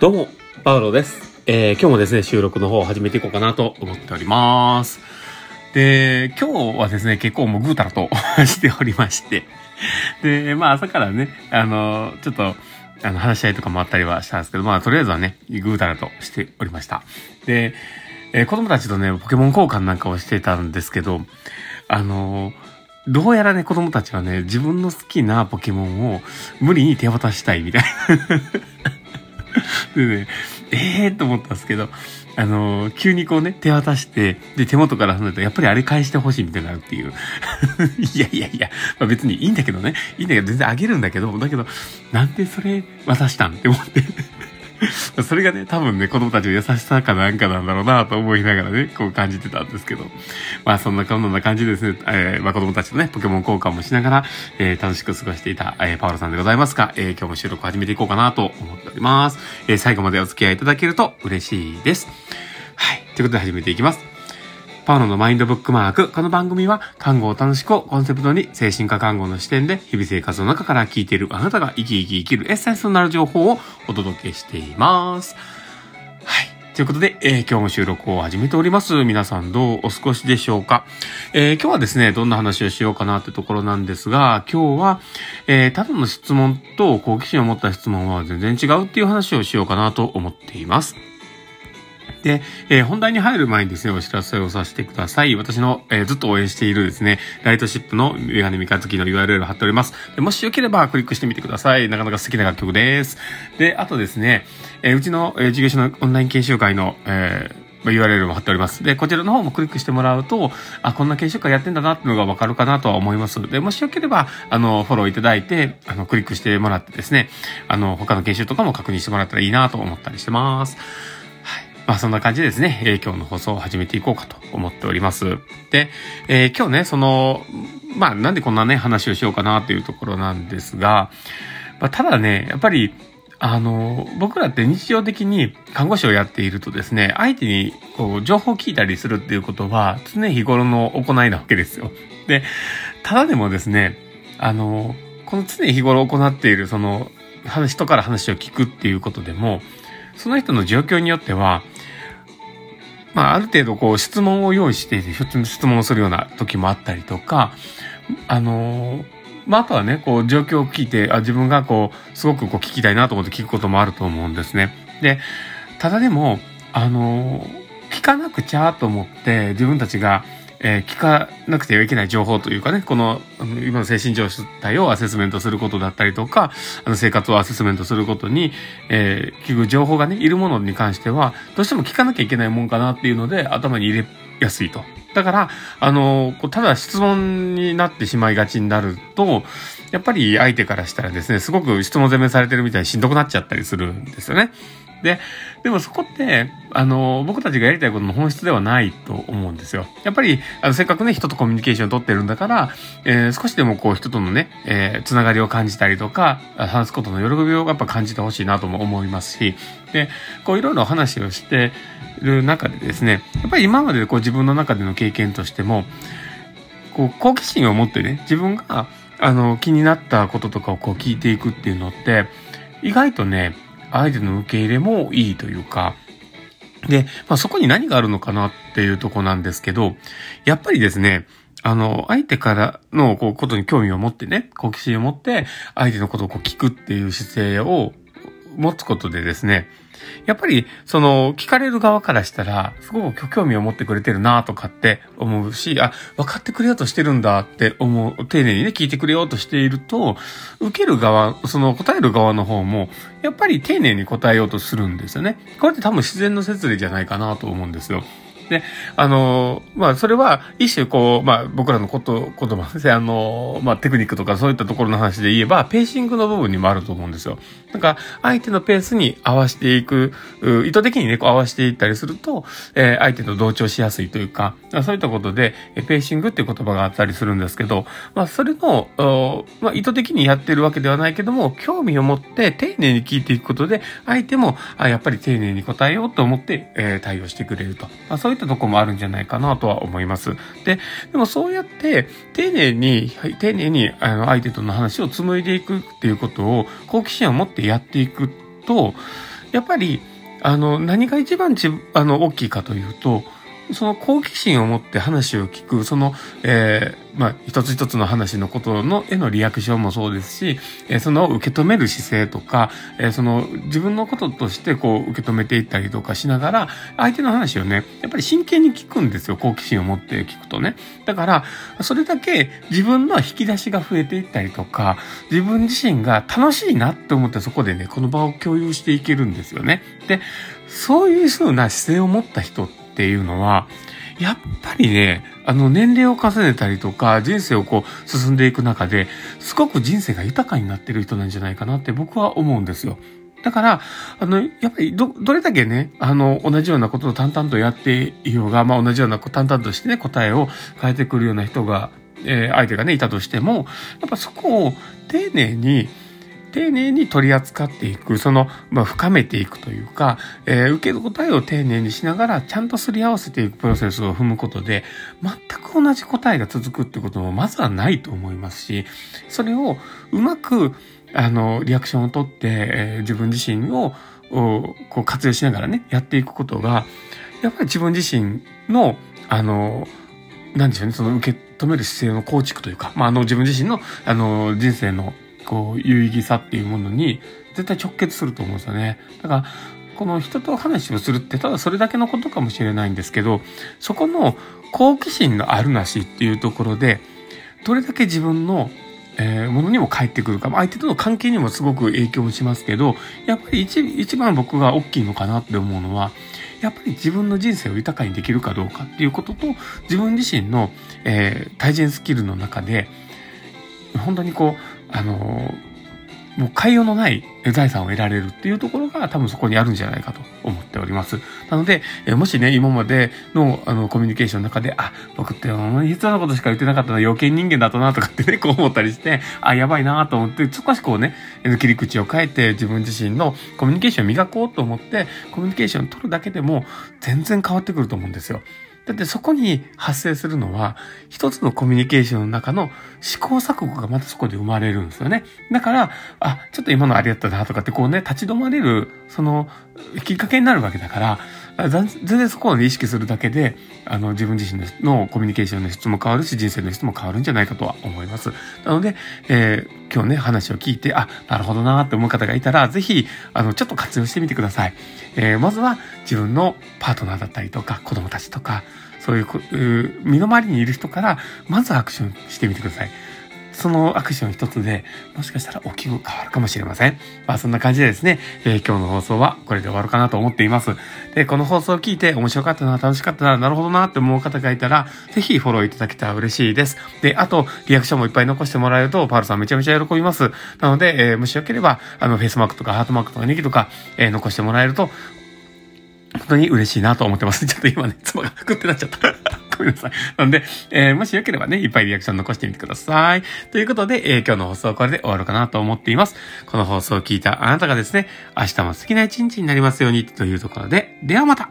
どうも、パウロです。えー、今日もですね、収録の方を始めていこうかなと思っております。で、今日はですね、結構もうぐうたらと しておりまして。で、まあ朝からね、あの、ちょっと、あの、話し合いとかもあったりはしたんですけど、まあとりあえずはね、ぐうたらとしておりました。で、えー子供たちとね、ポケモン交換なんかをしてたんですけど、あの、どうやらね、子供たちはね、自分の好きなポケモンを無理に手渡したいみたいな。でね、ええー、と思ったんですけど、あのー急にこうね、手渡して、で、手元から離れたら、やっぱりあれ返してほしいみたいになるっていう。いやいやいや、まあ、別にいいんだけどね、いいんだけど、全然あげるんだけど、だけど、なんでそれ渡したんって思って。それがね、多分ね、子供たちの優しさかなんかなんだろうなと思いながらね、こう感じてたんですけど。まあそんなこんな感じですね、えーまあ子供たちとね、ポケモン交換もしながら、えー楽しく過ごしていた、えーパウロさんでございますが、えー今日も収録を始めていこうかなと思っております。えー最後までお付き合いいただけると嬉しいです。はい。ということで始めていきます。パウロのマインドブックマーク。この番組は、看護を楽しくをコンセプトに、精神科看護の視点で、日々生活の中から聞いているあなたが生き生き生きるエッセンスとなる情報をお届けしています。はい。ということで、えー今日も収録を始めております。皆さんどうお過ごしでしょうか、えー今日はですね、どんな話をしようかなってところなんですが、今日は、えーただの質問と好奇心を持った質問は全然違うっていう話をしようかなと思っています。で、えー本題に入る前にですね、お知らせをさせてください。私の、えーずっと応援しているですね、ライトシップのメガネ三日月の URL を貼っております。でもしよければクリックしてみてください。なかなか素敵な楽曲です。で、あとですね、えーうちの、えー事業所のオンライン研修会の、え URL も貼っております。で、こちらの方もクリックしてもらうと、あ、こんな研修会やってんだなっていうのがわかるかなとは思います。で、もしよければ、あの、フォローいただいて、あの、クリックしてもらってですね、あの、他の研修とかも確認してもらったらいいなと思ったりしてます。まあそんな感じでですね、えー今日の放送を始めていこうかと思っております。で、えー今日ね、その、まあなんでこんなね、話をしようかなっていうところなんですが、まあただね、やっぱり、あの、僕らって日常的に看護師をやっているとですね、相手にこう情報を聞いたりするっていうことは常日頃の行いなわけですよ。で、ただでもですね、あの、この常日頃行っているその、人から話を聞くっていうことでも、その人の状況によっては、まあ、ある程度こう質問を用意していて、質問をするような時もあったりとか、あのまあ、あとはね、こう状況を聞いて、あ自分がこう、すごくこう聞きたいなと思って聞くこともあると思うんですね。で、ただでも、あの聞かなくちゃと思って、自分たちが、えー聞かなくてはいけない情報というかね、この、今の精神状態をアセスメントすることだったりとか、あの生活をアセスメントすることに、えー聞く情報がね、いるものに関しては、どうしても聞かなきゃいけないもんかなっていうので、頭に入れやすいと。だから、あの、ただ質問になってしまいがちになると、やっぱり相手からしたらですね、すごく質問攻めされてるみたいにしんどくなっちゃったりするんですよね。で、でもそこって、あの、僕たちがやりたいことの本質ではないと思うんですよ。やっぱり、あの、せっかくね、人とコミュニケーションを取ってるんだから、えー少しでもこう、人とのね、えーつながりを感じたりとか、話すことの喜びをやっぱ感じてほしいなとも思いますし、で、こう、いろいろ話をしてる中でですね、やっぱり今までこう、自分の中での経験としても、こう、好奇心を持ってね、自分が、あの、気になったこととかをこう聞いていくっていうのって、意外とね、相手の受け入れもいいというか、で、まあ、そこに何があるのかなっていうとこなんですけど、やっぱりですね、あの、相手からのこうことに興味を持ってね、好奇心を持って、相手のことをこう聞くっていう姿勢を持つことでですね、やっぱり、その、聞かれる側からしたら、すごく興味を持ってくれてるなとかって思うし、あ、分かってくれようとしてるんだって思う、丁寧にね、聞いてくれようとしていると、受ける側、その答える側の方も、やっぱり丁寧に答えようとするんですよね。これって多分自然の説理じゃないかなと思うんですよ。で、あの、まあ、それは、一種こう、まあ、僕らのこと、言葉ですね、あの、まあ、テクニックとかそういったところの話で言えば、ペーシングの部分にもあると思うんですよ。なんか、相手のペースに合わせていく、意図的にね、こう合わせていったりすると、えー相手と同調しやすいというか、そういったことで、ペーシングっていう言葉があったりするんですけど、まあ、それの、まあ、意図的にやってるわけではないけども、興味を持って丁寧に聞いていくことで、相手も、あやっぱり丁寧に答えようと思って、えー対応してくれると。まあ、そういったとこもあるんじゃないかなとは思います。で、でもそうやって、丁寧に、丁寧に、あの、相手との話を紡いでいくっていうことを、好奇心を持ってやっていくと、やっぱり、あの、何が一番ち、あの、大きいかというと、その好奇心を持って話を聞く、その、えー、まあ、一つ一つの話のことの、へのリアクションもそうですし、えー、その受け止める姿勢とか、えー、その自分のこととしてこう受け止めていったりとかしながら、相手の話をね、やっぱり真剣に聞くんですよ。好奇心を持って聞くとね。だから、それだけ自分の引き出しが増えていったりとか、自分自身が楽しいなって思ってそこでね、この場を共有していけるんですよね。で、そういう風な姿勢を持った人ってっていうのは、やっぱりね、あの、年齢を重ねたりとか、人生をこう、進んでいく中で、すごく人生が豊かになってる人なんじゃないかなって僕は思うんですよ。だから、あの、やっぱりど、どれだけね、あの、同じようなことを淡々とやっていようが、まあ同じような淡々としてね、答えを変えてくるような人が、えー、相手がね、いたとしても、やっぱそこを丁寧に、丁寧に取り扱っていく、その、まあ、深めていくというか、えー、受ける答えを丁寧にしながら、ちゃんとすり合わせていくプロセスを踏むことで、全く同じ答えが続くってこともまずはないと思いますし、それをうまく、あの、リアクションをとって、えー、自分自身を、こう活用しながらね、やっていくことが、やっぱり自分自身の、あの、なんでしょうね、その受け止める姿勢の構築というか、まあ、あの、自分自身の、あの、人生のこう、有意義さっていうものに絶対直結すると思うんですよね。だから、この人と話をするってただそれだけのことかもしれないんですけど、そこの好奇心のあるなしっていうところで、どれだけ自分のえ、ものにも返ってくるか、相手との関係にもすごく影響しますけど、やっぱり一一番僕が大きいのかなって思うのは、やっぱり自分の人生を豊かにできるかどうかっていうことと、自分自身の、えー、対人スキルの中で、本当にこう、あの、もう変えよのない財産を得られるっていうところが多分そこにあるんじゃないかと思っております。なので、えもしね、今までのあのコミュニケーションの中で、あ、僕って必要なことしか言ってなかったら余計人間だったなとかってね、こう思ったりして、あ、やばいなと思って、少しこうね、切り口を変えて自分自身のコミュニケーションを磨こうと思って、コミュニケーションを取るだけでも全然変わってくると思うんですよ。だってそこに発生するのは、一つのコミュニケーションの中の試行錯誤がまたそこで生まれるんですよね。だから、あ、ちょっと今のあれやったなとかってこうね、立ち止まれる、その、きっかけになるわけだから、全然そこを、ね、意識するだけで、あの、自分自身のコミュニケーションの質も変わるし、人生の質も変わるんじゃないかとは思います。なので、えー、今日ね、話を聞いて、あ、なるほどなって思う方がいたら、ぜひ、あの、ちょっと活用してみてください。えー、まずは自分のパートナーだったりとか、子供たちとか、そういう、身の回りにいる人から、まずアクションしてみてください。そのアクション一つで、もしかしたら大きく変わるかもしれません。まあそんな感じでですね、えー、今日の放送はこれで終わるかなと思っています。で、この放送を聞いて面白かったな、楽しかったな、なるほどなって思う方がいたら、ぜひフォローいただけたら嬉しいです。で、あと、リアクションもいっぱい残してもらえると、パールさんめちゃめちゃ喜びます。なので、えー、もしよければ、あの、フェイスマークとかハートマークとかネギとか、えー、残してもらえると、本当に嬉しいなと思ってます。ちょっと今ね、妻がクってなっちゃった。ごめんなさい。なんで、えー、もしよければね、いっぱいリアクション残してみてください。ということで、えー、今日の放送はこれで終わるかなと思っています。この放送を聞いたあなたがですね、明日も好きな一日になりますようにというところで、ではまた